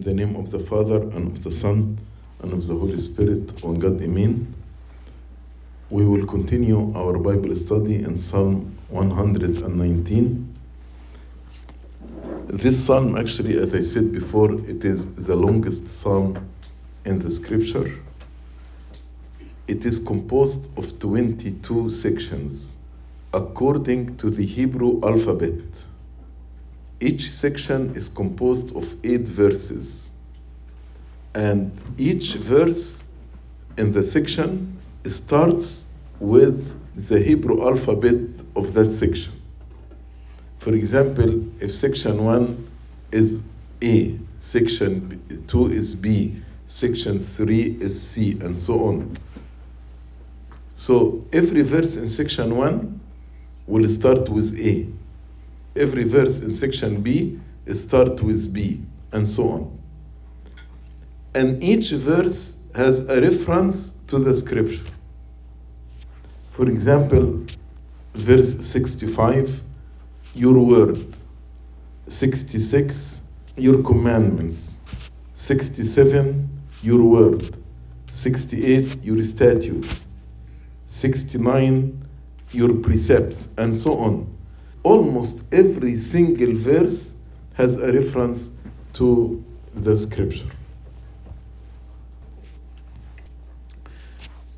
In the name of the Father, and of the Son, and of the Holy Spirit, one God, Amen. We will continue our Bible study in Psalm 119. This psalm, actually, as I said before, it is the longest psalm in the scripture. It is composed of 22 sections according to the Hebrew alphabet. Each section is composed of eight verses, and each verse in the section starts with the Hebrew alphabet of that section. For example, if section 1 is A, section 2 is B, section 3 is C, and so on. So every verse in section 1 will start with A. Every verse in section B start with B, and so on. And each verse has a reference to the scripture. For example, verse 65, your word. 66, your commandments. 67, your word. 68, your statutes. 69, your precepts, and so on. Almost every single verse has a reference to the scripture.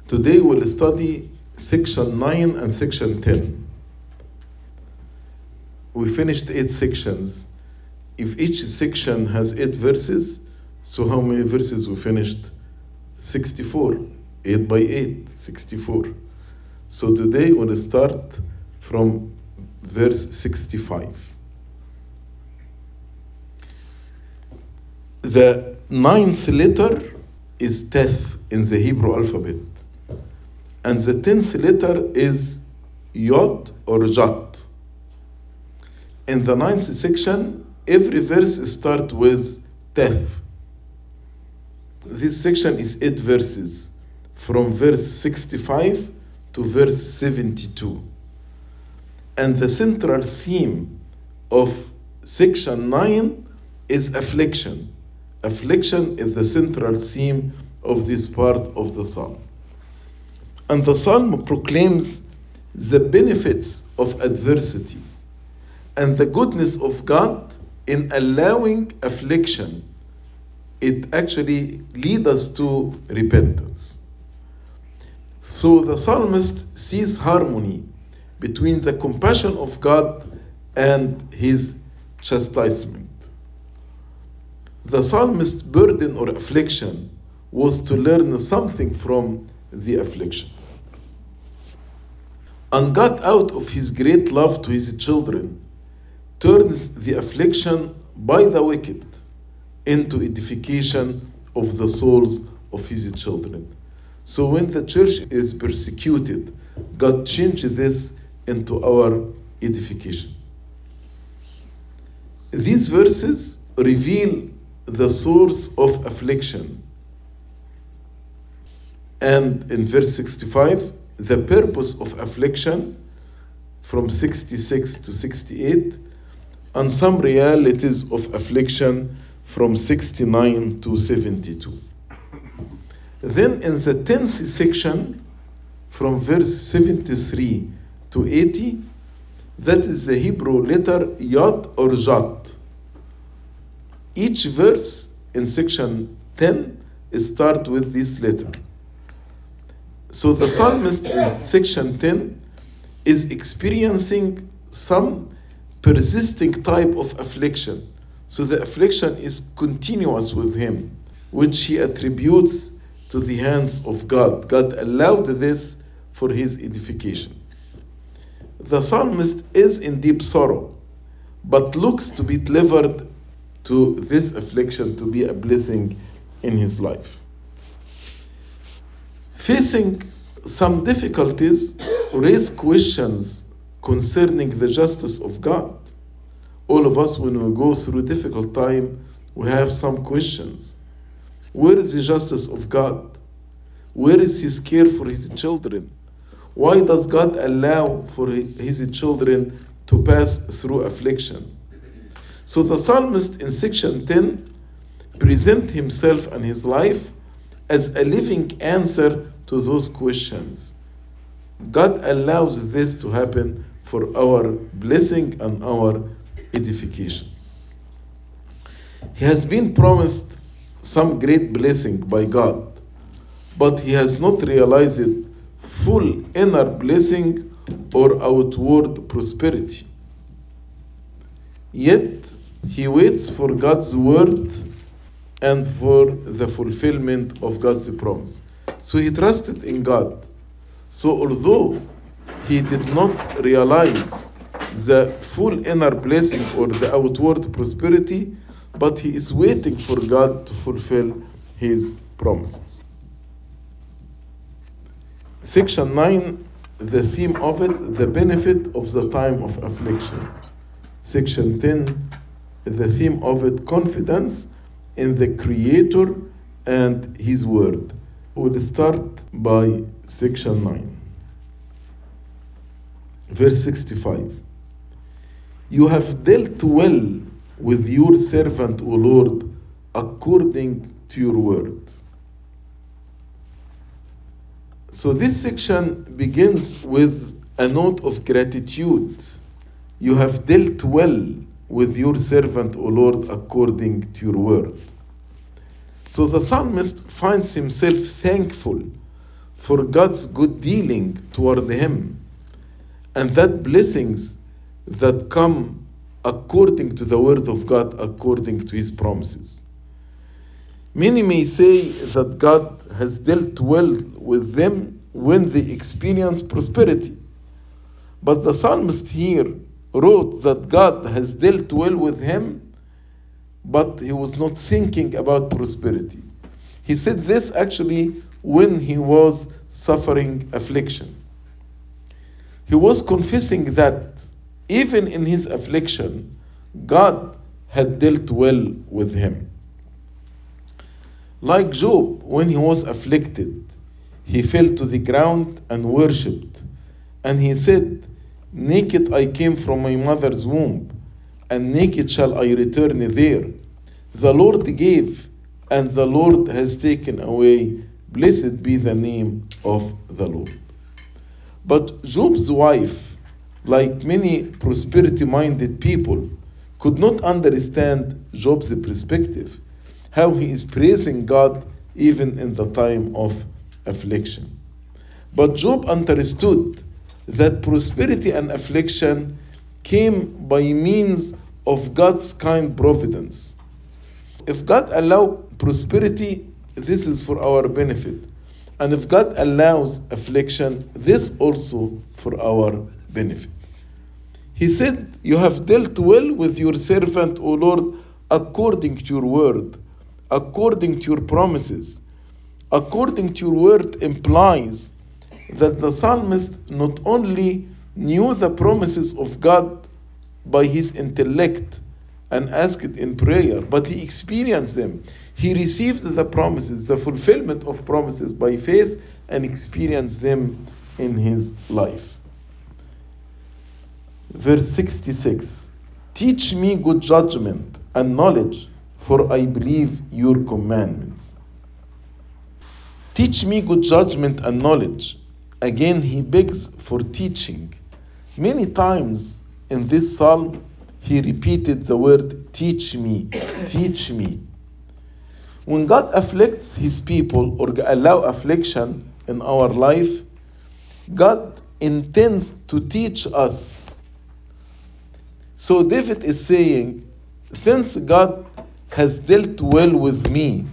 Today we'll study section 9 and section 10. We finished eight sections. If each section has eight verses, so how many verses we finished? 64. 8 by 8, 64. So today we'll start from verse 65. The ninth letter is Teth in the Hebrew alphabet, and the tenth letter is Yod or Jot. In the ninth section, every verse starts with Teth. This section is eight verses, from verse 65 to verse 72. And the central theme of section 9 is affliction. Affliction is the central theme of this part of the psalm. And the psalm proclaims the benefits of adversity and the goodness of God in allowing affliction. It actually leads us to repentance. So the psalmist sees harmony between the compassion of God and his chastisement. The psalmist's burden or affliction was to learn something from the affliction. And God, out of his great love to his children, turns the affliction by the wicked into edification of the souls of his children. So when the church is persecuted, God changes this into our edification. These verses reveal the source of affliction. And in verse 65, the purpose of affliction from 66 to 68, and some realities of affliction from 69 to 72. Then in the 10th section, from verse 73 to 80, that is the Hebrew letter Yod or Jot. Each verse in section 10 start with this letter. So the psalmist in section 10 is experiencing some persisting type of affliction. So the affliction is continuous with him, which he attributes to the hands of God. God allowed this for his edification. The psalmist is in deep sorrow, but looks to be delivered to this affliction to be a blessing in his life. Facing some difficulties raise questions concerning the justice of God. All of us, when we go through difficult time, we have some questions. Where is the justice of God? Where is His care for His children? Why does God allow for His children to pass through affliction? So the psalmist in section 10 present himself and his life as a living answer to those questions. God allows this to happen for our blessing and our edification. He has been promised some great blessing by God, but he has not realized it full inner blessing or outward prosperity. Yet he waits for God's word and for the fulfillment of God's promise. So he trusted in God. So although he did not realize the full inner blessing or the outward prosperity, but he is waiting for God to fulfill his promises. Section 9, the theme of it, the benefit of the time of affliction. Section 10, the theme of it, confidence in the Creator and His Word. We'll start by section 9. Verse 65. You have dealt well with your servant, O Lord, according to your word. So this section begins with a note of gratitude. You have dealt well with your servant, O Lord, according to your word. So the psalmist finds himself thankful for God's good dealing toward him and that blessings that come according to the word of God, according to his promises. Many may say that God has dealt well with them when they experience prosperity. But the psalmist here wrote that God has dealt well with him, but he was not thinking about prosperity. He said this actually when he was suffering affliction. He was confessing that even in his affliction, God had dealt well with him. Like Job, when he was afflicted, he fell to the ground and worshipped. And he said, Naked I came from my mother's womb, and naked shall I return there. The Lord gave, and the Lord has taken away. Blessed be the name of the Lord. But Job's wife, like many prosperity minded people, could not understand Job's perspective, how he is praising God even in the time of affliction. But Job understood that prosperity and affliction came by means of God's kind providence. If God allowed prosperity, this is for our benefit. And if God allows affliction, this also for our benefit. He said, You have dealt well with your servant, O Lord, according to your word, according to your promises. According to your word implies that the psalmist not only knew the promises of God by his intellect and asked in prayer, but he experienced them. He received the promises, the fulfillment of promises by faith, and experienced them in his life. Verse 66 Teach me good judgment and knowledge, for I believe your commandments. Teach me good judgment and knowledge. Again, he begs for teaching. Many times in this psalm, he repeated the word, Teach me, teach me. When God afflicts his people or allow affliction in our life, God intends to teach us. So David is saying, since God has dealt well with me,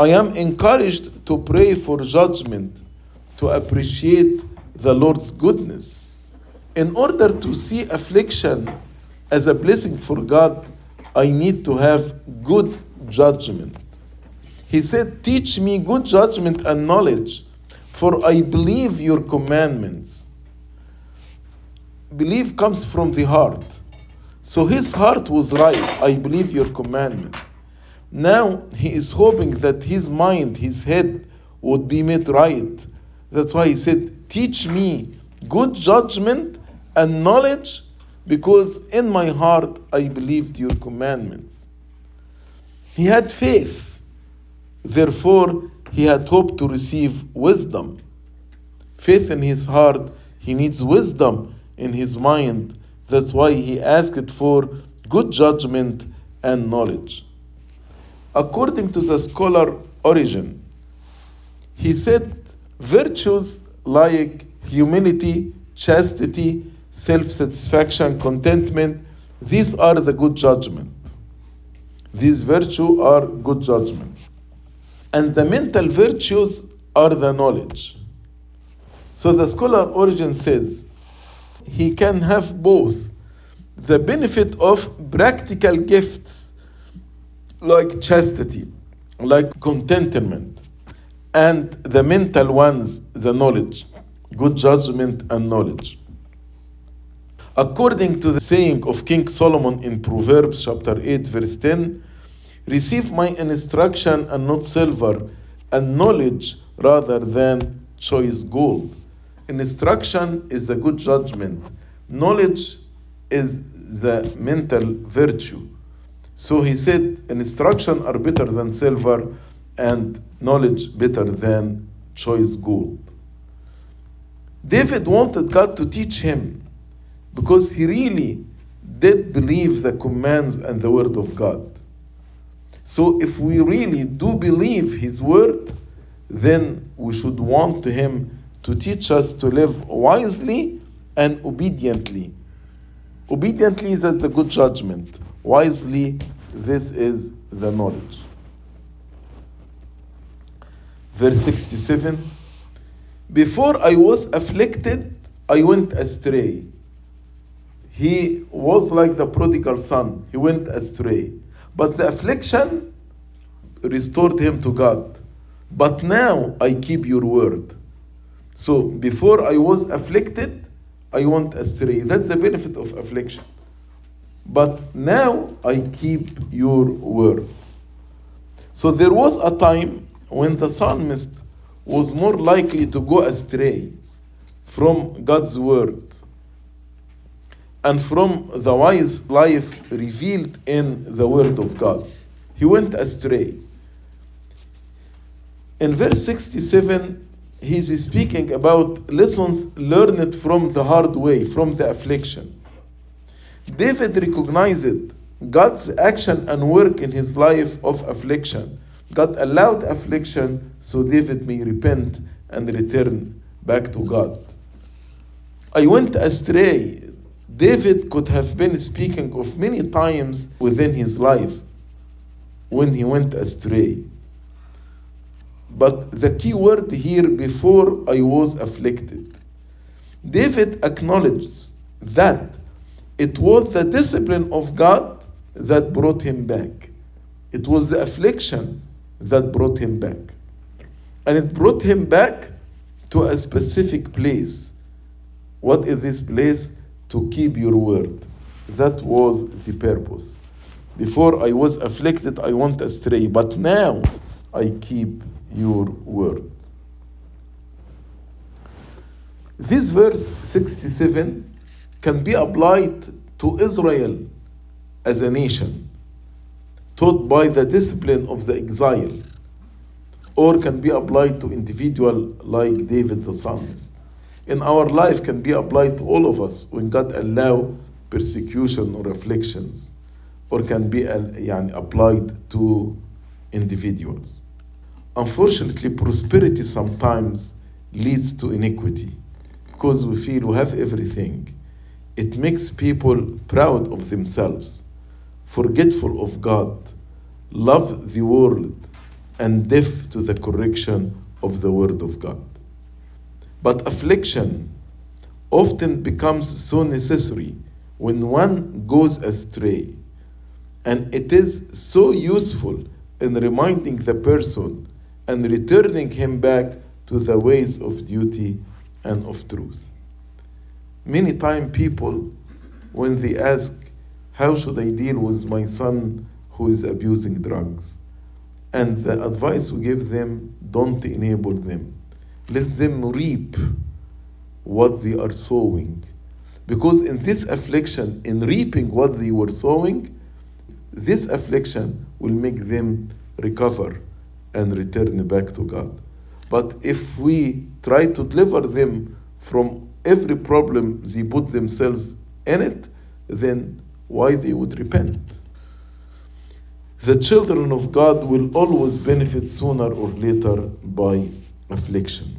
I am encouraged to pray for judgment, to appreciate the Lord's goodness. In order to see affliction as a blessing for God, I need to have good judgment. He said, Teach me good judgment and knowledge, for I believe your commandments. Belief comes from the heart. So his heart was right. I believe your commandment. Now he is hoping that his mind, his head, would be made right. That's why he said, Teach me good judgment and knowledge, because in my heart I believed your commandments. He had faith. Therefore, he had hoped to receive wisdom. Faith in his heart, he needs wisdom in his mind. That's why he asked for good judgment and knowledge. According to the scholar Origen, he said virtues like humility, chastity, self satisfaction, contentment, these are the good judgment. These virtues are good judgment. And the mental virtues are the knowledge. So the scholar Origen says he can have both the benefit of practical gifts like chastity, like contentment, and the mental ones, the knowledge, good judgment and knowledge. According to the saying of King Solomon in Proverbs chapter 8, verse 10, receive my instruction and not silver, and knowledge rather than choice gold. Instruction is a good judgment, knowledge is the mental virtue. So he said, instruction are better than silver, and knowledge better than choice gold. David wanted God to teach him because he really did believe the commands and the word of God. So if we really do believe his word, then we should want him to teach us to live wisely and obediently. Obediently is the good judgment. Wisely, this is the knowledge. Verse 67 Before I was afflicted, I went astray. He was like the prodigal son, he went astray. But the affliction restored him to God. But now I keep your word. So before I was afflicted, I went astray. That's the benefit of affliction. But now I keep your word. So there was a time when the psalmist was more likely to go astray from God's word and from the wise life revealed in the word of God. He went astray. In verse 67, he's speaking about lessons learned from the hard way, from the affliction. David recognized God's action and work in his life of affliction. God allowed affliction so David may repent and return back to God. I went astray. David could have been speaking of many times within his life when he went astray. But the key word here before I was afflicted. David acknowledges that it was the discipline of God that brought him back. It was the affliction that brought him back. And it brought him back to a specific place. What is this place? To keep your word. That was the purpose. Before I was afflicted, I went astray, but now I keep your word. This verse 67 can be applied to Israel as a nation, taught by the discipline of the exile, or can be applied to individual like David the psalmist. In our life can be applied to all of us when God allow persecution or afflictions, or can be يعني, applied to individuals. Unfortunately, prosperity sometimes leads to iniquity because we feel we have everything. it makes people proud of themselves, forgetful of God, love the world, and deaf to the correction of the Word of God. But affliction often becomes so necessary when one goes astray, and it is so useful in reminding the person and returning him back to the ways of duty and of truth. Many times, people, when they ask, How should I deal with my son who is abusing drugs? And the advice we give them, don't enable them. Let them reap what they are sowing. Because in this affliction, in reaping what they were sowing, this affliction will make them recover and return back to God. But if we try to deliver them from every problem they put themselves in it, then why they would repent? The children of God will always benefit sooner or later by affliction.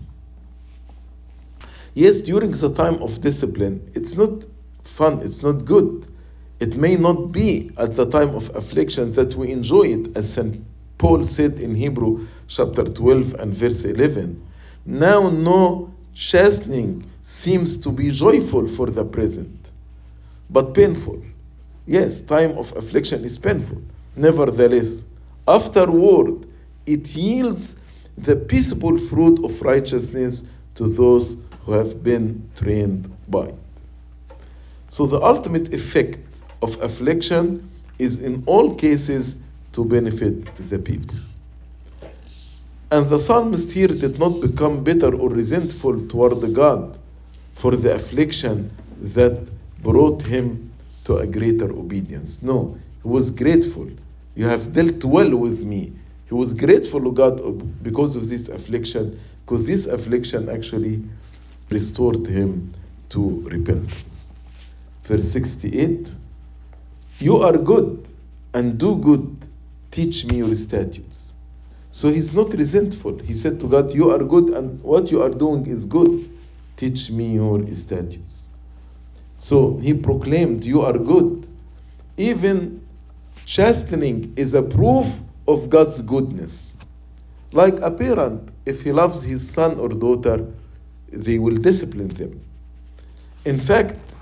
Yes, during the time of discipline, it's not fun, it's not good. It may not be at the time of affliction that we enjoy it, as St. Paul said in Hebrew chapter 12 and verse 11. Now, no chastening seems to be joyful for the present, but painful. Yes, time of affliction is painful. Nevertheless, afterward, it yields the peaceable fruit of righteousness to those who have been trained by it. So, the ultimate effect of affliction is in all cases to benefit the people. And the psalmist here did not become bitter or resentful toward God for the affliction that brought him to a greater obedience. No, he was grateful. You have dealt well with me. He was grateful to God because of this affliction, because this affliction actually restored him to repentance. Verse 68 You are good and do good, teach me your statutes. So he's not resentful. He said to God, You are good and what you are doing is good. Teach me your statutes. So he proclaimed, You are good. Even chastening is a proof of God's goodness. Like a parent, if he loves his son or daughter, they will discipline them. In fact,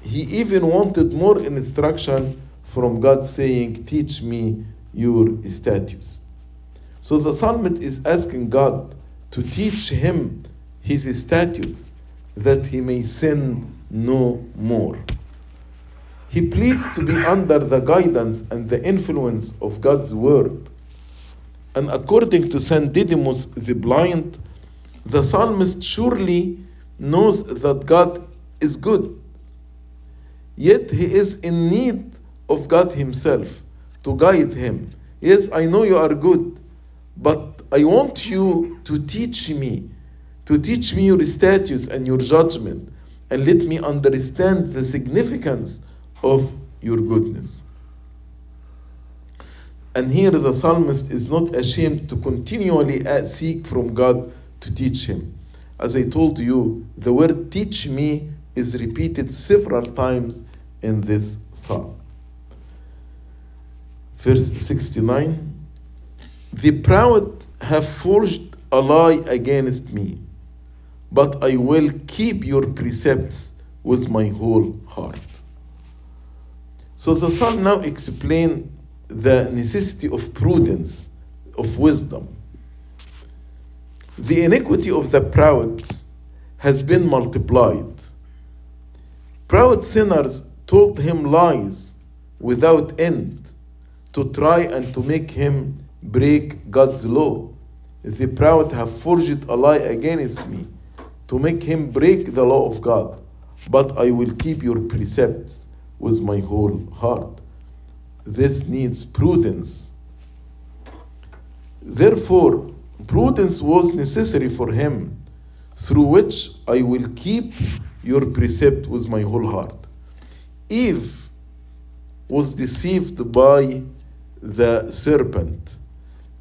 he even wanted more instruction from God, saying, Teach me your statutes. So the psalmist is asking God to teach him his statutes that he may sin no more. He pleads to be under the guidance and the influence of God's word. And according to St. Didymus the blind, the psalmist surely knows that God is good. Yet he is in need of God Himself to guide him. Yes, I know you are good, but I want you to teach me, to teach me your statutes and your judgment, and let me understand the significance of your goodness. And here the psalmist is not ashamed to continually uh, seek from God to teach him. As I told you, the word teach me is repeated several times in this psalm. Verse 69 The proud have forged a lie against me, but I will keep your precepts with my whole heart. So the psalm now explains the necessity of prudence, of wisdom. The iniquity of the proud has been multiplied. Proud sinners told him lies without end to try and to make him break God's law. The proud have forged a lie against me to make him break the law of God. But I will keep your precepts with my whole heart. This needs prudence. Therefore, prudence was necessary for him, through which I will keep your precept with my whole heart. Eve was deceived by the serpent.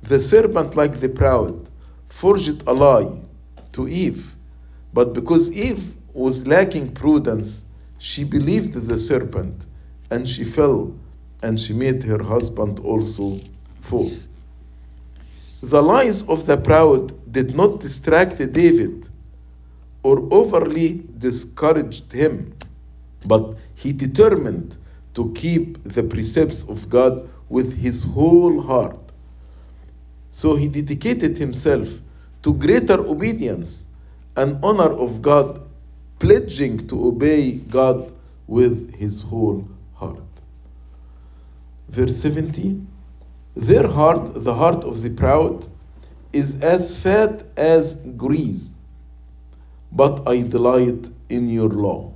The serpent, like the proud, forged a lie to Eve. But because Eve was lacking prudence, she believed the serpent and she fell and she made her husband also fall. The lies of the proud did not distract David or overly discouraged him, but he determined to keep the precepts of God with his whole heart. So he dedicated himself to greater obedience and honor of God, pledging to obey God with his whole heart. Verse 70 Their heart, the heart of the proud, is as fat as grease, but I delight in your law.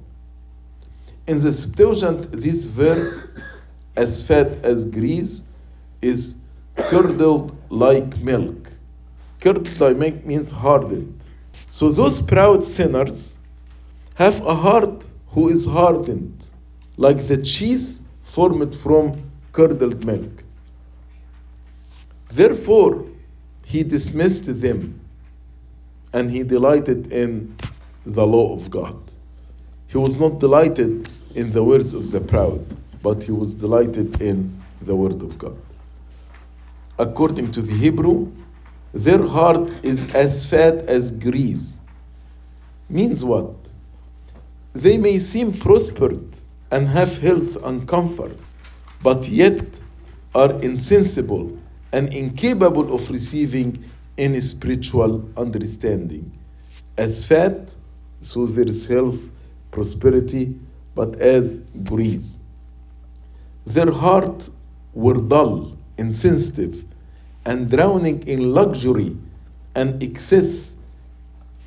In the Septuagint, this verb as fat as grease is curdled like milk. Curdled like milk means hardened. So those proud sinners have a heart who is hardened, like the cheese formed from curdled milk. Therefore, he dismissed them and he delighted in the law of God. He was not delighted in the words of the proud, but he was delighted in the word of God. According to the Hebrew, their heart is as fat as grease. Means what? They may seem prospered and have health and comfort, but yet are insensible and incapable of receiving any spiritual understanding. As fat, so there is health, prosperity, but as grease. Their heart were dull, insensitive, and drowning in luxury and excess.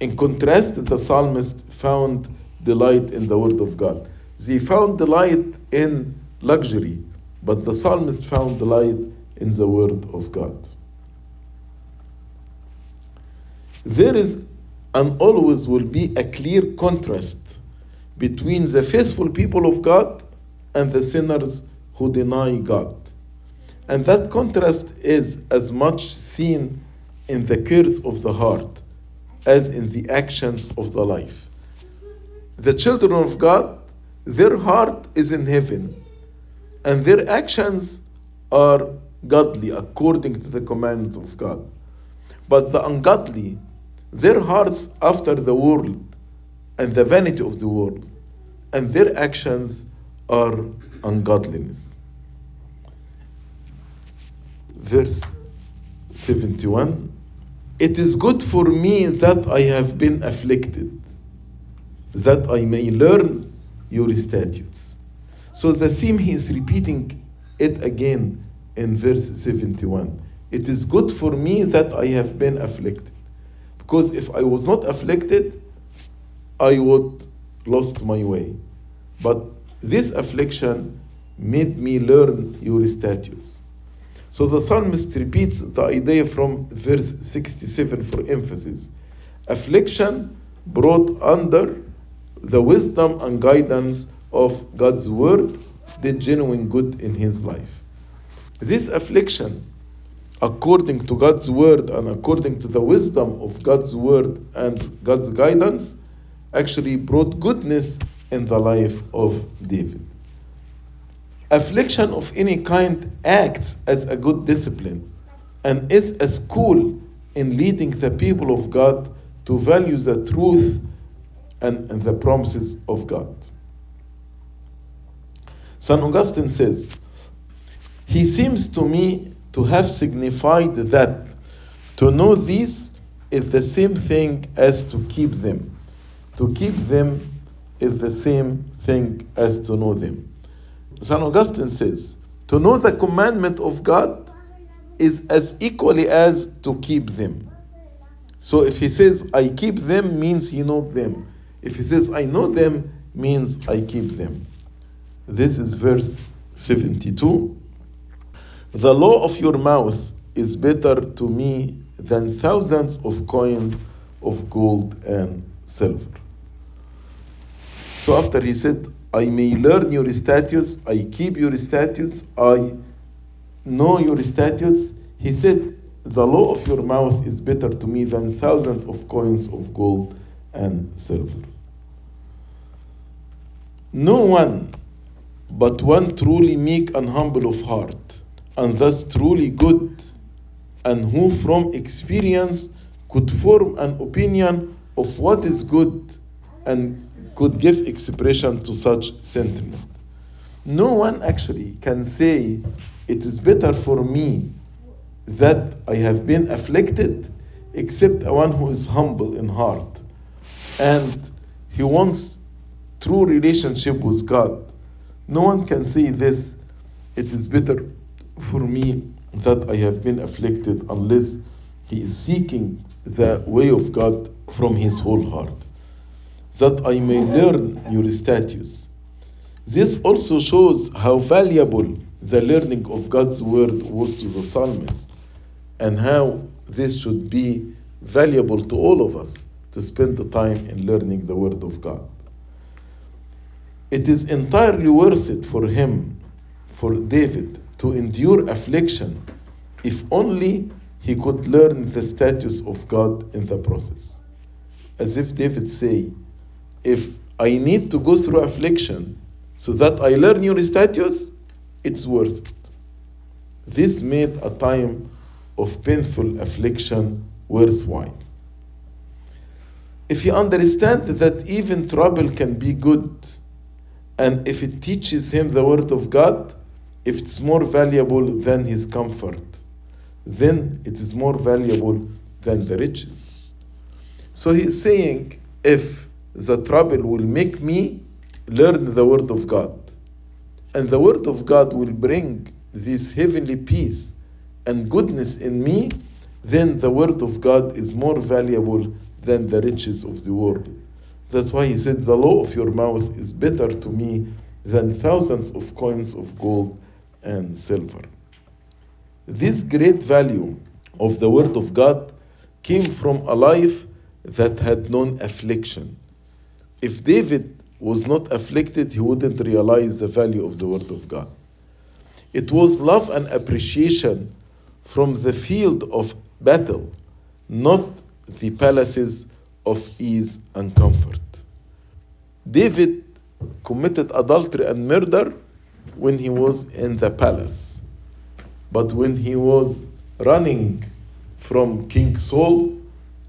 In contrast, the psalmist found delight in the word of God. They found delight in luxury, but the psalmist found delight in the word of God. There is and always will be a clear contrast between the faithful people of God and the sinners who deny God. And that contrast is as much seen in the cares of the heart as in the actions of the life. The children of God, their heart is in heaven, and their actions are godly according to the command of God. But the ungodly, their hearts after the world and the vanity of the world, and their actions are ungodliness. Verse 71 It is good for me that I have been afflicted, that I may learn your statutes. So the theme he is repeating it again in verse 71. It is good for me that I have been afflicted. Because if I was not afflicted, I would lost my way. But this affliction made me learn your statutes. So the psalmist repeats the idea from verse 67 for emphasis. Affliction brought under the wisdom and guidance of God's word did genuine good in his life. This affliction, according to God's word and according to the wisdom of God's word and God's guidance, actually brought goodness in the life of David. Affliction of any kind acts as a good discipline and is a school in leading the people of God to value the truth and, and the promises of God. St. Augustine says, He seems to me to have signified that to know these is the same thing as to keep them. To keep them is the same thing as to know them. St. Augustine says, to know the commandment of God is as equally as to keep them. So if he says, I keep them, means he knows them. If he says, I know them, means I keep them. This is verse 72. The law of your mouth is better to me than thousands of coins of gold and silver. So after he said, I may learn your statutes, I keep your statutes, I know your statutes, he said, The law of your mouth is better to me than thousands of coins of gold and silver. No one but one truly meek and humble of heart, and thus truly good, and who from experience could form an opinion of what is good and could give expression to such sentiment. No one actually can say, It is better for me that I have been afflicted, except one who is humble in heart and he wants true relationship with God. No one can say this, it is better for me that I have been afflicted unless he is seeking the way of God from his whole heart, that I may learn your statutes. This also shows how valuable the learning of God's word was to the psalmist and how this should be valuable to all of us to spend the time in learning the word of God. It is entirely worth it for him, for David, to endure affliction if only he could learn the statutes of God in the process. As if David say, if I need to go through affliction so that I learn your statutes, it's worth it. This made a time of painful affliction worthwhile. If you understand that even trouble can be good, and if it teaches him the Word of God, if it's more valuable than his comfort, then it is more valuable than the riches. So he's saying, if the trouble will make me learn the Word of God, and the Word of God will bring this heavenly peace and goodness in me, then the Word of God is more valuable than the riches of the world. That's why he said, The law of your mouth is better to me than thousands of coins of gold and silver. This great value of the Word of God came from a life that had known affliction. If David was not afflicted, he wouldn't realize the value of the Word of God. It was love and appreciation from the field of battle, not the palaces of ease and comfort. David committed adultery and murder when he was in the palace. But when he was running from King Saul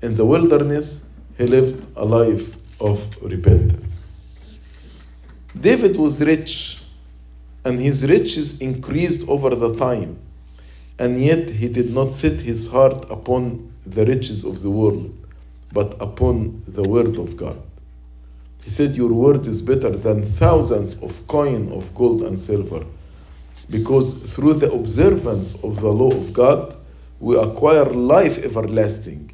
in the wilderness, he lived a life of repentance. David was rich, and his riches increased over the time, and yet he did not set his heart upon the riches of the world, but upon the word of God. He said, Your word is better than thousands of coin of gold and silver. Because through the observance of the law of God, we acquire life everlasting.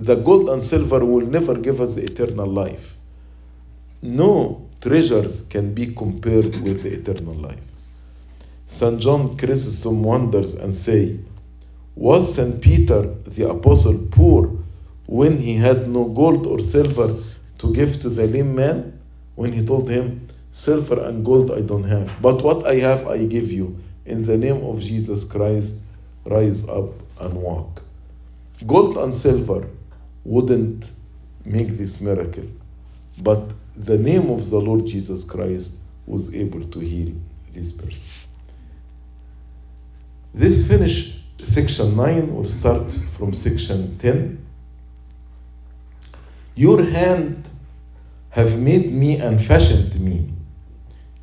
The gold and silver will never give us eternal life. No treasures can be compared with the eternal life. St. John Chrysostom wonders and say, Was St. Peter the apostle poor when he had no gold or silver to give to the lame man? When he told him, Silver and gold I don't have, but what I have I give you. In the name of Jesus Christ, rise up and walk. Gold and silver wouldn't make this miracle, but the name of the Lord Jesus Christ was able to heal this person. This finished section 9. We'll start from section 10. Your hand have made me and fashioned me.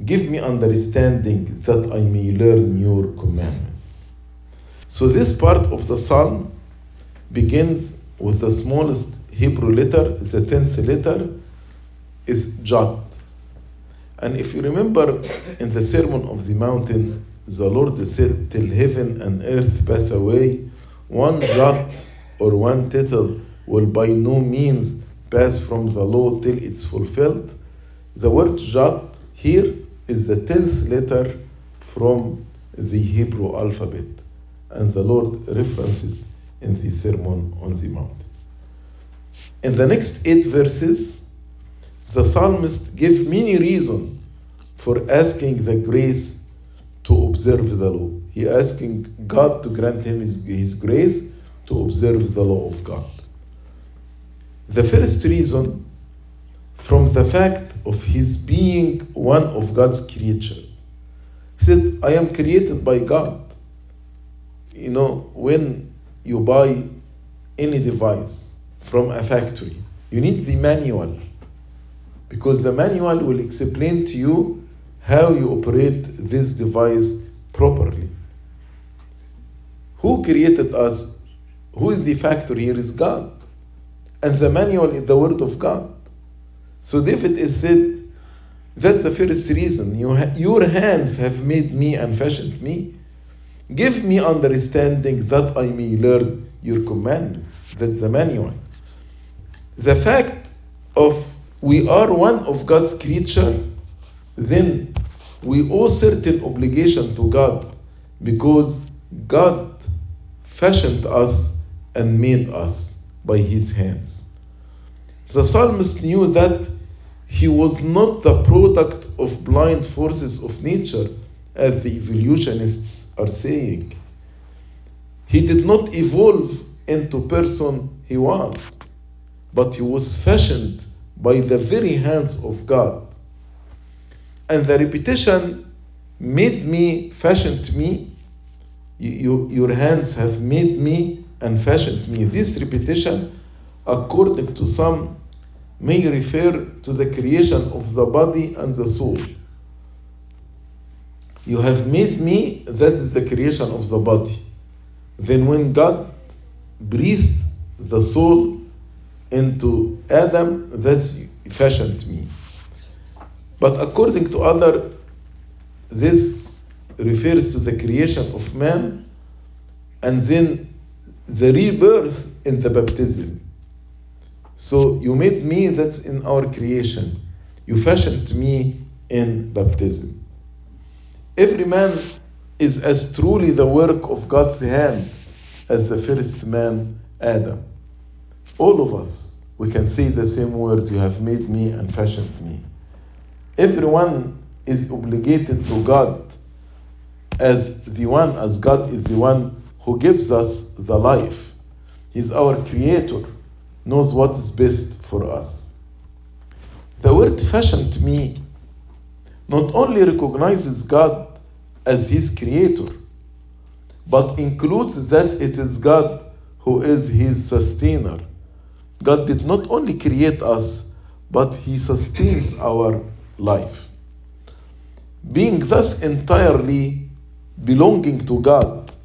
Give me understanding that I may learn your commandments. So, this part of the psalm begins with the smallest Hebrew letter, the tenth letter is Jot. And if you remember in the Sermon of the Mountain, the Lord said, Till heaven and earth pass away, one jot or one tittle will by no means pass from the law till it's fulfilled. The word jot here is the tenth letter from the Hebrew alphabet, and the Lord referenced it in the Sermon on the Mount. In the next eight verses, the psalmist gives many reasons for asking the grace to observe the law. He asking God to grant him his, his grace to observe the law of God. The first reason from the fact of his being one of God's creatures. He said, I am created by God. You know, when you buy any device from a factory, you need the manual because the manual will explain to you how you operate this device properly. Who created us? Who is the factory here is God. And the manual is the word of God. So David is said, that's the first reason. You ha- your hands have made me and fashioned me. Give me understanding that I may learn your commandments. That's the manual. The fact of we are one of God's creature, then we owe certain obligation to God because God fashioned us and made us by his hands. The psalmist knew that he was not the product of blind forces of nature, as the evolutionists are saying. He did not evolve into person he was, but he was fashioned by the very hands of God. And the repetition made me, fashioned me. You, your hands have made me and fashioned me. This repetition, according to some, may refer to the creation of the body and the soul. You have made me, that is the creation of the body. Then, when God breathed the soul into Adam, that's fashioned me. But according to other, this refers to the creation of man and then the rebirth in the baptism. So you made me, that's in our creation. You fashioned me in baptism. Every man is as truly the work of God's hand as the first man, Adam. All of us, we can say the same word You have made me and fashioned me. Everyone is obligated to God as the one, as God is the one who gives us the life. He's our creator, knows what is best for us. The word fashioned me not only recognizes God as his creator, but includes that it is God who is his sustainer. God did not only create us, but he sustains our life. Being thus entirely belonging to God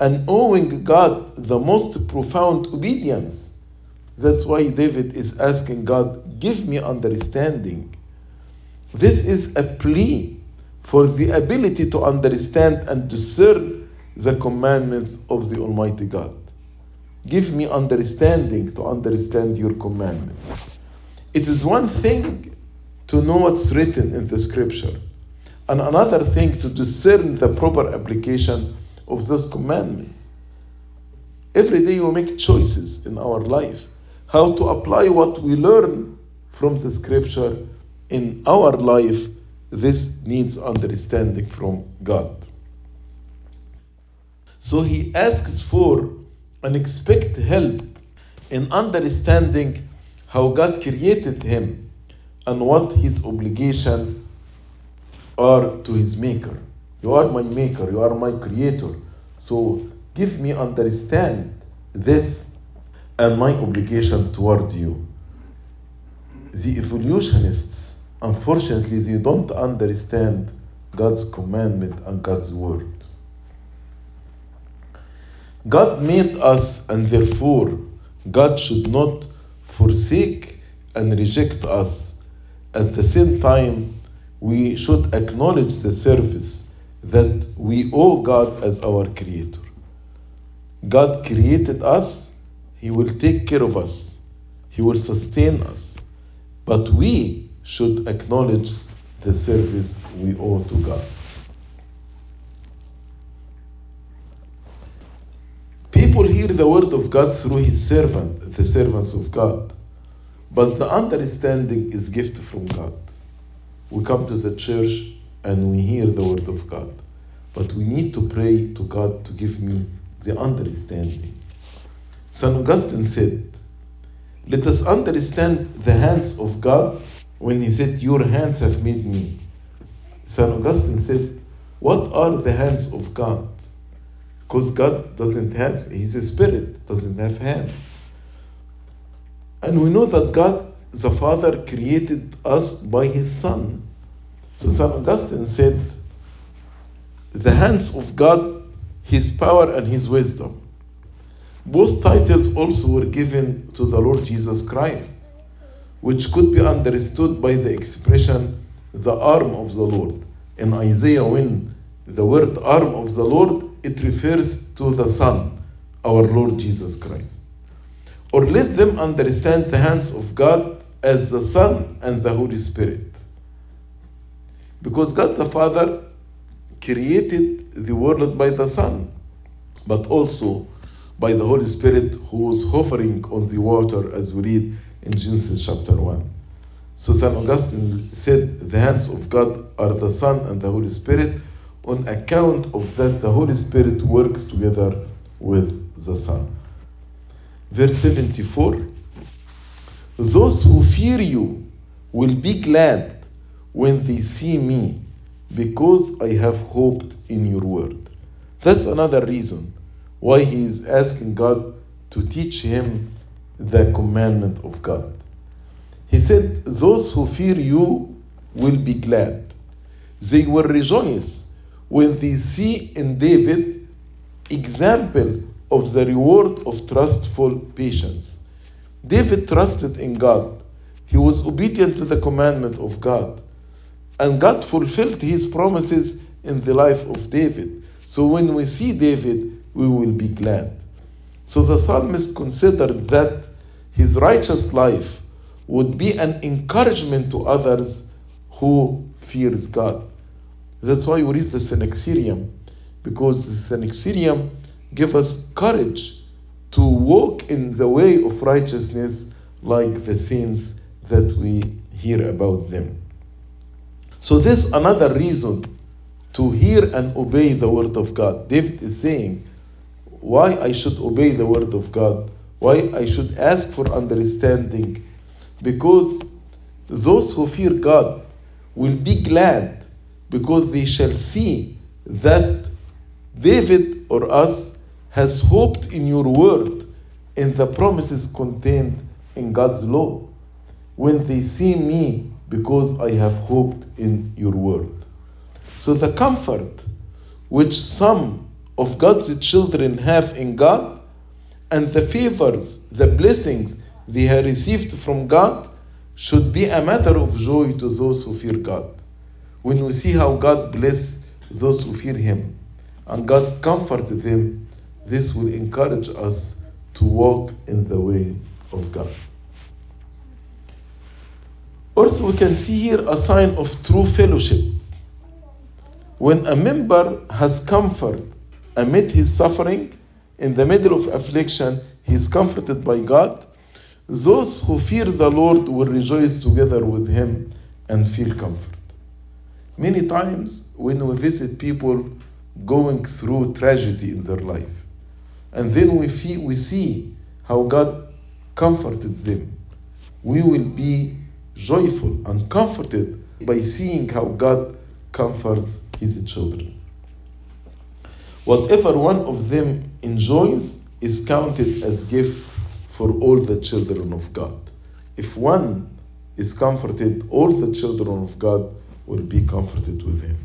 and owing God the most profound obedience. That's why David is asking God, Give me understanding. This is a plea for the ability to understand and discern the commandments of the Almighty God. Give me understanding to understand your commandment. It is one thing to know what's written in the scripture, and another thing to discern the proper application of those commandments. Every day we make choices in our life how to apply what we learn from the scripture in our life. This needs understanding from God. So he asks for and expect help in understanding how God created him and what his obligation are to his maker. You are my maker, you are my creator. So give me understand this and my obligation toward you. The evolutionists, unfortunately, they don't understand God's commandment and God's word. God made us, and therefore God should not forsake and reject us. At the same time, we should acknowledge the service that we owe God as our Creator. God created us, He will take care of us, He will sustain us. But we should acknowledge the service we owe to God. People hear the word of God through his servant, the servants of God. But the understanding is gift from God. We come to the church and we hear the word of God. But we need to pray to God to give me the understanding. St. Augustine said, Let us understand the hands of God when he said, Your hands have made me. St. Augustine said, What are the hands of God? Because God doesn't have, He's a spirit, doesn't have hands. And we know that God, the Father, created us by His Son. So St. Augustine said, The hands of God, His power and His wisdom. Both titles also were given to the Lord Jesus Christ, which could be understood by the expression, the arm of the Lord. In Isaiah, when the word arm of the Lord, it refers to the Son, our Lord Jesus Christ. Or let them understand the hands of God as the Son and the Holy Spirit. Because God the Father created the world by the Son, but also by the Holy Spirit who was hovering on the water as we read in Genesis chapter 1. So St. Augustine said, The hands of God are the Son and the Holy Spirit. On account of that, the Holy Spirit works together with the Son. Verse 74 Those who fear you will be glad when they see me, because I have hoped in your word. That's another reason why he is asking God to teach him the commandment of God. He said, Those who fear you will be glad. They will rejoice when they see in David example of the reward of trustful patience. David trusted in God. He was obedient to the commandment of God. And God fulfilled his promises in the life of David. So when we see David, we will be glad. So the psalmist considered that his righteous life would be an encouragement to others who fears God. That's why we read the Synaxarium, because the Synaxarium give us courage to walk in the way of righteousness like the saints that we hear about them. So this another reason to hear and obey the word of God. David is saying why I should obey the word of God, why I should ask for understanding, because those who fear God will be glad because they shall see that David or us has hoped in your word in the promises contained in God's law. When they see me because I have hoped in your word. So the comfort which some of God's children have in God and the favors, the blessings they have received from God should be a matter of joy to those who fear God. When we see how God bless those who fear Him and God comfort them, this will encourage us to walk in the way of God. Also, we can see here a sign of true fellowship. When a member has comfort amid his suffering, in the middle of affliction, he is comforted by God. Those who fear the Lord will rejoice together with him and feel comfort. Many times, when we visit people going through tragedy in their life, and then we, feel, we see how God comforted them, we will be joyful and comforted by seeing how God comforts his children. Whatever one of them enjoys is counted as gift for all the children of God. If one is comforted, all the children of God will be comforted with him.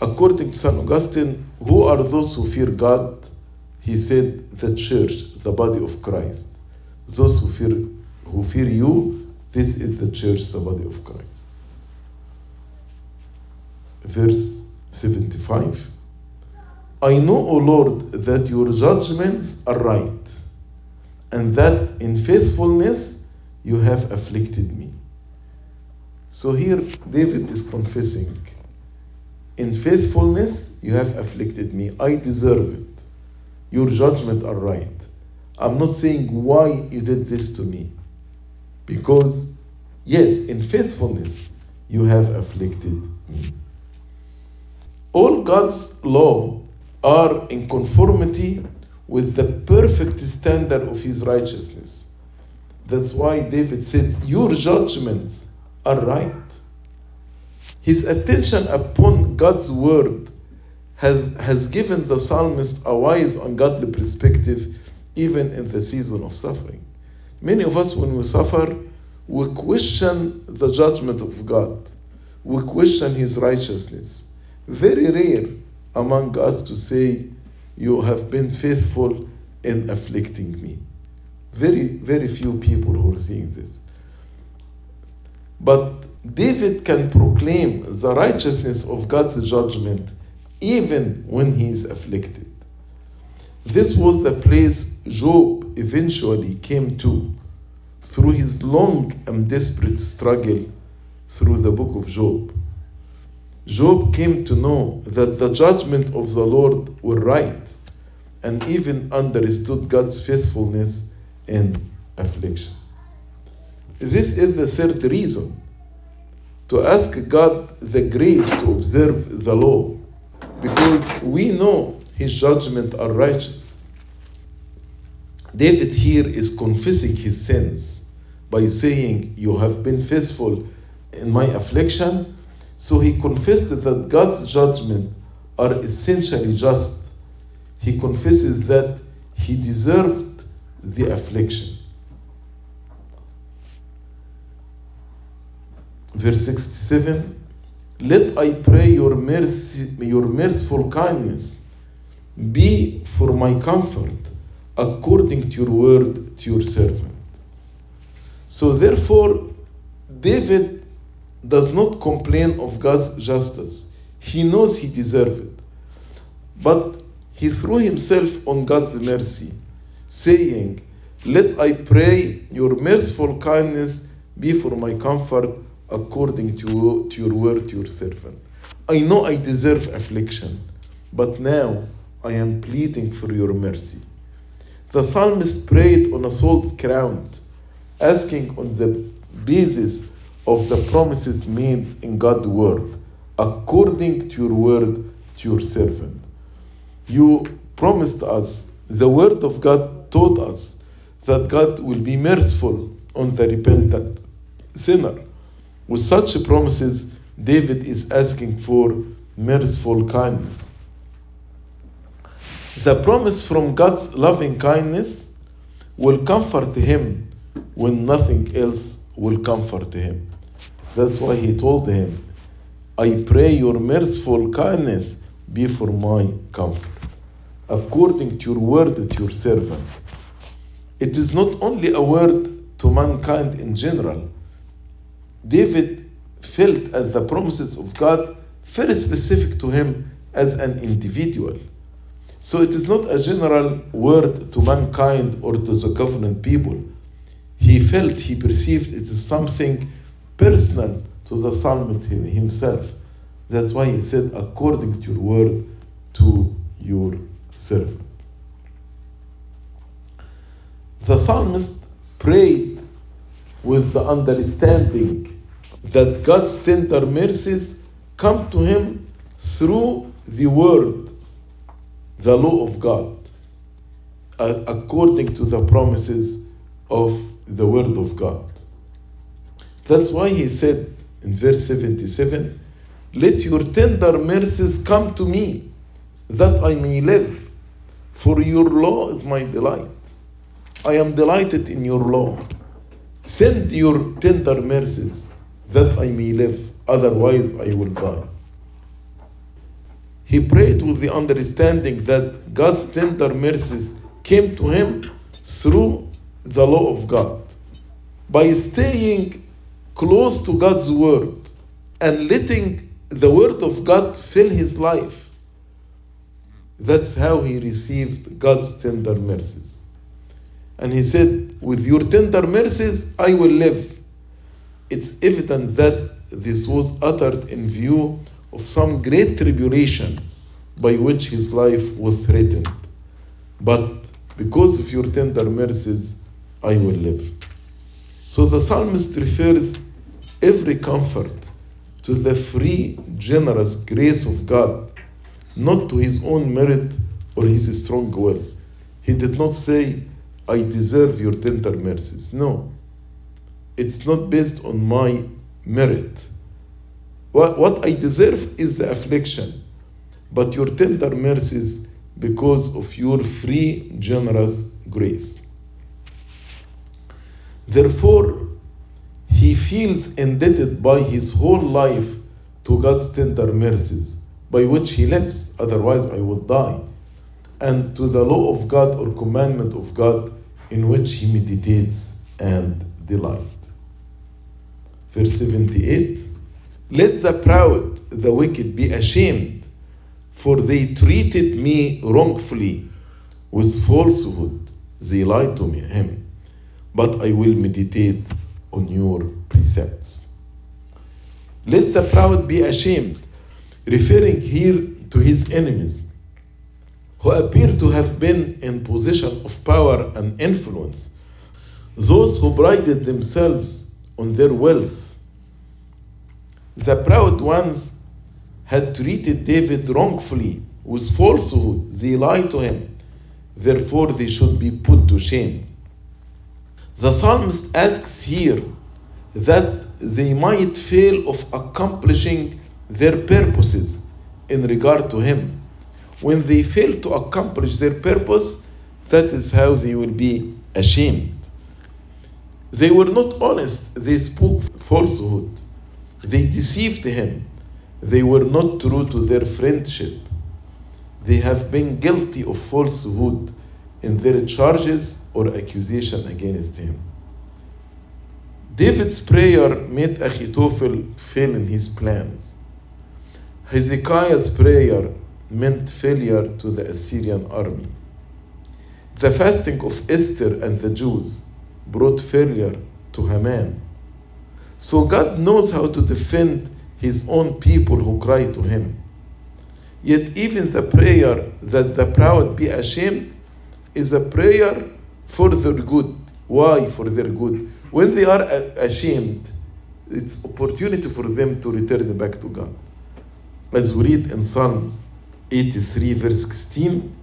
According to St. Augustine, who are those who fear God? He said, the church, the body of Christ. Those who fear, who fear you, this is the church, the body of Christ. Verse 75 I know, O Lord, that your judgments are right, and that in faithfulness you have afflicted me. So here David is confessing, In faithfulness you have afflicted me. I deserve it. Your judgments are right. I'm not saying why you did this to me. Because, yes, in faithfulness you have afflicted me. All God's law are in conformity with the perfect standard of his righteousness. That's why David said, Your judgments are right. His attention upon God's word has, has given the psalmist a wise and godly perspective even in the season of suffering. Many of us, when we suffer, we question the judgment of God, we question his righteousness. Very rare among us to say, You have been faithful in afflicting me. Very, very few people who are saying this. But David can proclaim the righteousness of God's judgment even when he is afflicted. This was the place Job eventually came to through his long and desperate struggle through the book of Job. Job came to know that the judgment of the Lord were right and even understood God's faithfulness in affliction. This is the third reason to ask God the grace to observe the law because we know his judgment are righteous. David here is confessing his sins by saying, You have been faithful in my affliction. So he confessed that God's judgment are essentially just. He confesses that he deserved the affliction. Verse 67 Let I pray your mercy, your merciful kindness be for my comfort according to your word to your servant. So therefore, David does not complain of God's justice. He knows he deserved it. But he threw himself on God's mercy, saying, Let I pray your merciful kindness be for my comfort according to, to your word your servant. I know I deserve affliction, but now I am pleading for your mercy. The psalmist prayed on a solid ground, asking on the basis of the promises made in God's word, according to your word to your servant. You promised us, the word of God taught us that God will be merciful on the repentant sinner. With such promises, David is asking for merciful kindness. The promise from God's loving kindness will comfort him when nothing else will comfort him. That's why he told him, I pray your merciful kindness be for my comfort, according to your word to your servant. It is not only a word to mankind in general. David felt as the promises of God very specific to him as an individual. So it is not a general word to mankind or to the covenant people. He felt, he perceived it is something personal to the psalmist himself. That's why he said, according to your word to your servant. The psalmist prayed with the understanding that God's tender mercies come to him through the word, the law of God, according to the promises of the word of God. That's why he said in verse 77 Let your tender mercies come to me, that I may live, for your law is my delight. I am delighted in your law. Send your tender mercies, that I may live, otherwise I will die. He prayed with the understanding that God's tender mercies came to him through the law of God. By staying close to God's word and letting the word of God fill his life. That's how he received God's tender mercies. And he said, With your tender mercies, I will live. It's evident that this was uttered in view of some great tribulation by which his life was threatened. But because of your tender mercies, I will live. So the psalmist refers every comfort to the free, generous grace of God, not to his own merit or his strong will. He did not say, I deserve your tender mercies. No. It's not based on my merit. What, I deserve is the affliction, but your tender mercies because of your free, generous grace. Therefore, he feels indebted by his whole life to God's tender mercies, by which he lives, otherwise I would die, and to the law of God or commandment of God in which he meditates and delight. Verse 78 Let the proud, the wicked, be ashamed, for they treated me wrongfully. With falsehood, they lied to me, him. But I will meditate on your precepts. Let the proud be ashamed, referring here to his enemies, who appear to have been in position of power and influence, those who prided themselves on their wealth. The proud ones had treated David wrongfully with falsehood, they lied to him, therefore they should be put to shame. The psalmist asks here that they might fail of accomplishing their purposes in regard to him. When they fail to accomplish their purpose, that is how they will be ashamed. They were not honest, they spoke falsehood, they deceived him, they were not true to their friendship. They have been guilty of falsehood in their charges or accusation against him. David's prayer made Ahithophel fail in his plans. Hezekiah's prayer meant failure to the Assyrian army. The fasting of Esther and the Jews brought failure to Haman. So God knows how to defend his own people who cry to him. Yet, even the prayer that the proud be ashamed is a prayer for their good. Why for their good? When they are ashamed, it's opportunity for them to return back to God. As we read in Psalm 83, verse 16,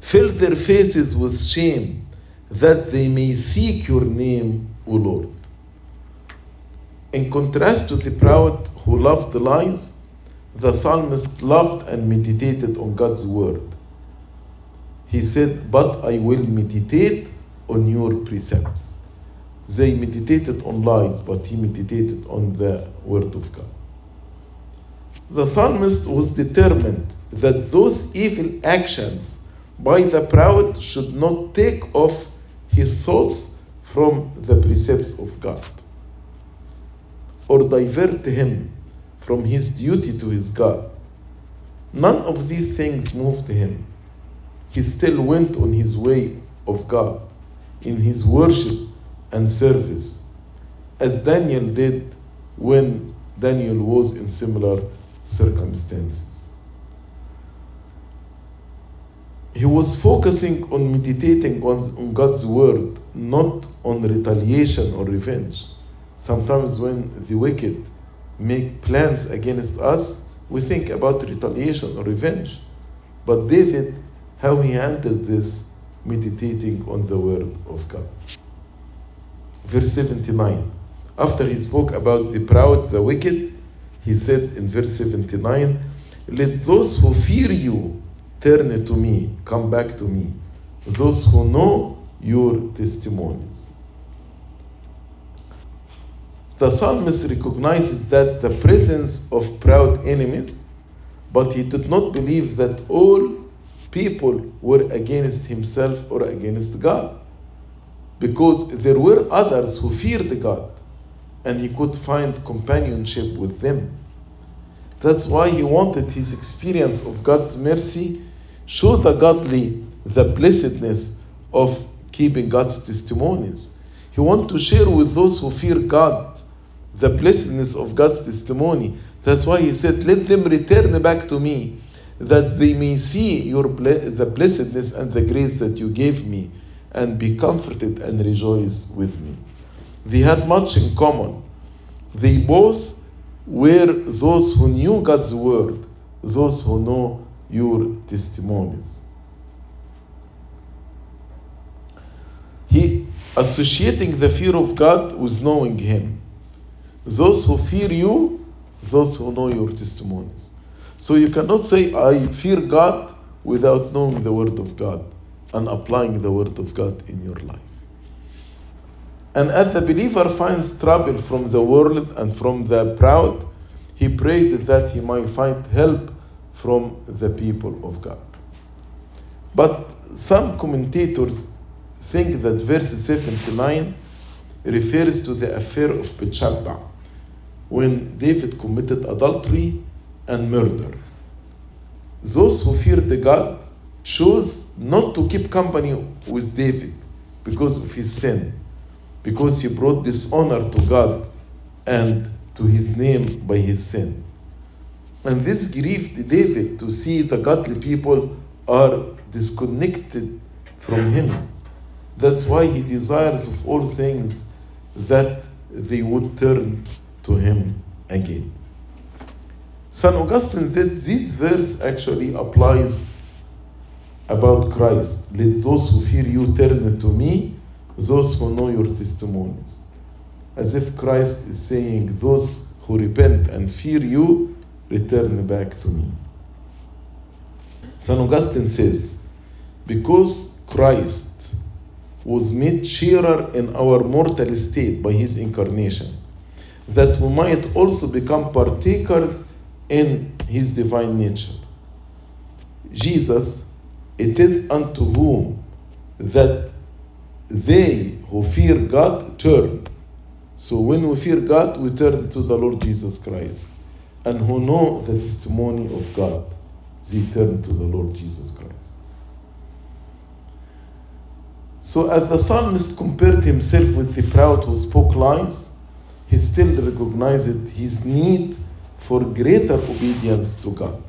fill their faces with shame that they may seek your name, O Lord. In contrast to the proud who loved the lies, the psalmist loved and meditated on God's word. He said, But I will meditate on your precepts. They meditated on lies, but he meditated on the word of God. The psalmist was determined that those evil actions by the proud should not take off his thoughts from the precepts of God or divert him from his duty to his God. None of these things moved him. He still went on his way of God in his worship and service, as Daniel did when Daniel was in similar circumstances. He was focusing on meditating on God's word, not on retaliation or revenge. Sometimes, when the wicked make plans against us, we think about retaliation or revenge. But David, how he handled this, meditating on the word of God. Verse 79. After he spoke about the proud, the wicked, he said in verse 79, Let those who fear you turn to me, come back to me, those who know your testimonies. The psalmist recognizes that the presence of proud enemies, but he did not believe that all people were against himself or against God. Because there were others who feared God and he could find companionship with them. That's why he wanted his experience of God's mercy show the godly the blessedness of keeping God's testimonies. He wanted to share with those who fear God the blessedness of God's testimony. That's why he said, Let them return back to me, that they may see your ble- the blessedness and the grace that you gave me, and be comforted and rejoice with me. They had much in common. They both were those who knew God's word, those who know your testimonies. He associating the fear of God with knowing Him. Those who fear you, those who know your testimonies. So you cannot say, I fear God without knowing the Word of God and applying the Word of God in your life. And as the believer finds trouble from the world and from the proud, he prays that he might find help from the people of God. But some commentators think that verse 79 refers to the affair of Bathsheba when David committed adultery and murder. Those who feared the God chose not to keep company with David because of his sin, because he brought dishonor to God and to his name by his sin. And this grieved David to see the godly people are disconnected from him. That's why he desires of all things that they would turn to him again. St. Augustine said this verse actually applies about Christ. Let those who fear you turn to me, those who know your testimonies. As if Christ is saying, Those who repent and fear you, return back to me. St. Augustine says, Because Christ was made sharer in our mortal state by his incarnation, that we might also become partakers in his divine nature. Jesus, it is unto whom that they who fear God turn. So when we fear God, we turn to the Lord Jesus Christ. And who know the testimony of God, they turn to the Lord Jesus Christ. So as the psalmist compared himself with the proud who spoke lies, he still recognized his need for greater obedience to God.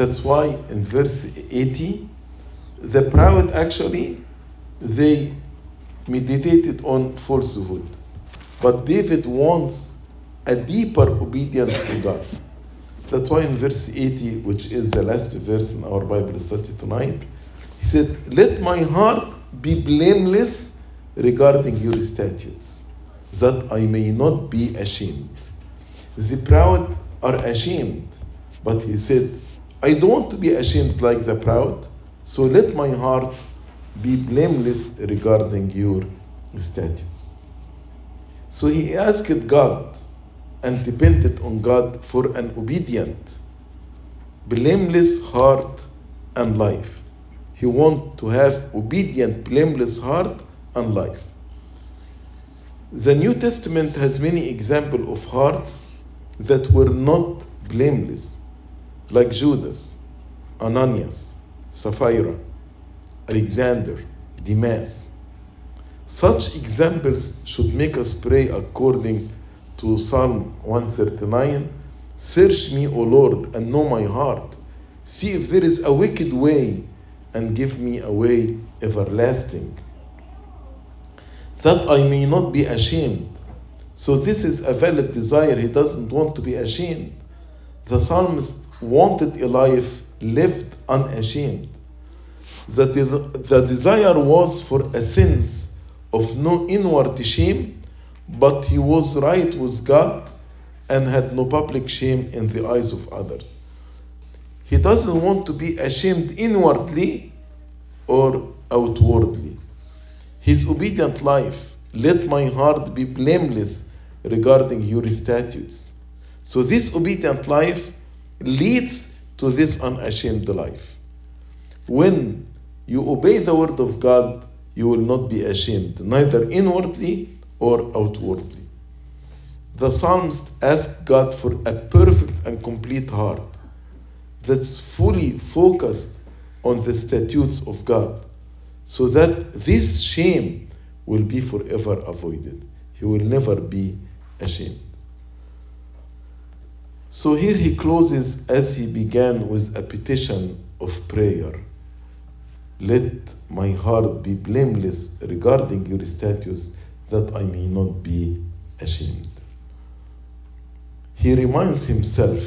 That's why in verse 80, the proud actually they meditated on falsehood. But David wants a deeper obedience to God. That's why in verse 80, which is the last verse in our Bible study tonight, he said, Let my heart be blameless regarding your statutes, that I may not be ashamed. The proud are ashamed, but he said, I don't want to be ashamed like the proud, so let my heart be blameless regarding your statutes. So he asked God and depended on God for an obedient, blameless heart and life. He want to have obedient, blameless heart and life. The New Testament has many examples of hearts that were not blameless, like Judas, Ananias, Sapphira, Alexander, Demas. Such examples should make us pray according to Psalm 139 Search me, O Lord, and know my heart. See if there is a wicked way, and give me a way everlasting, that I may not be ashamed. So, this is a valid desire. He doesn't want to be ashamed. The psalmist wanted a life lived unashamed. That the desire was for a sense of no inward shame, but he was right with God and had no public shame in the eyes of others. He doesn't want to be ashamed inwardly or outwardly. His obedient life, let my heart be blameless regarding your statutes. So, this obedient life leads to this unashamed life. When you obey the word of God, you will not be ashamed, neither inwardly or outwardly. The psalmist asked God for a perfect and complete heart that's fully focused on the statutes of God, so that this shame will be forever avoided. He will never be ashamed. So here he closes as he began with a petition of prayer. Let my heart be blameless regarding your statutes, that I may not be ashamed. He reminds himself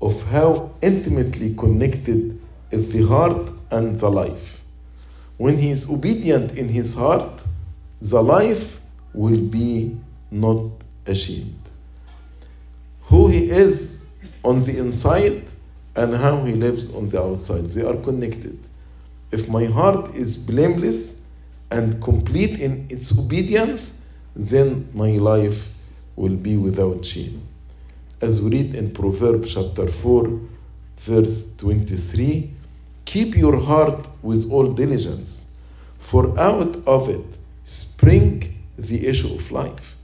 of how intimately connected is the heart and the life. When he is obedient in his heart, the life will be not ashamed. Who he is on the inside and how he lives on the outside, they are connected. If my heart is blameless and complete in its obedience, then my life will be without shame. As we read in Proverbs chapter 4, verse 23 Keep your heart with all diligence, for out of it spring the issue of life.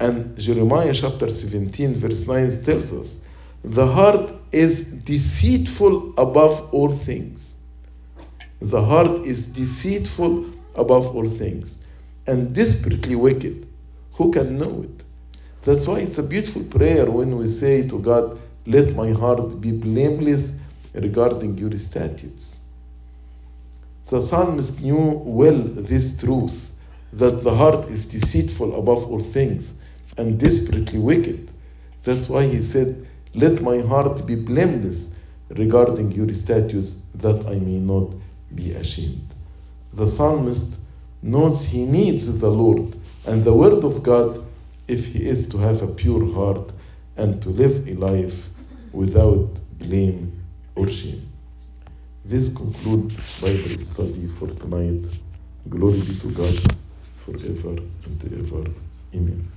And Jeremiah chapter 17, verse 9 tells us the heart is deceitful above all things. The heart is deceitful above all things and desperately wicked. Who can know it? That's why it's a beautiful prayer when we say to God, Let my heart be blameless regarding your statutes. The psalmist knew well this truth that the heart is deceitful above all things and desperately wicked. That's why he said, Let my heart be blameless regarding your statutes, that I may not be ashamed. The psalmist knows he needs the Lord and the Word of God if he is to have a pure heart and to live a life without blame or shame. This concludes Bible study for tonight. Glory be to God forever and ever. Amen.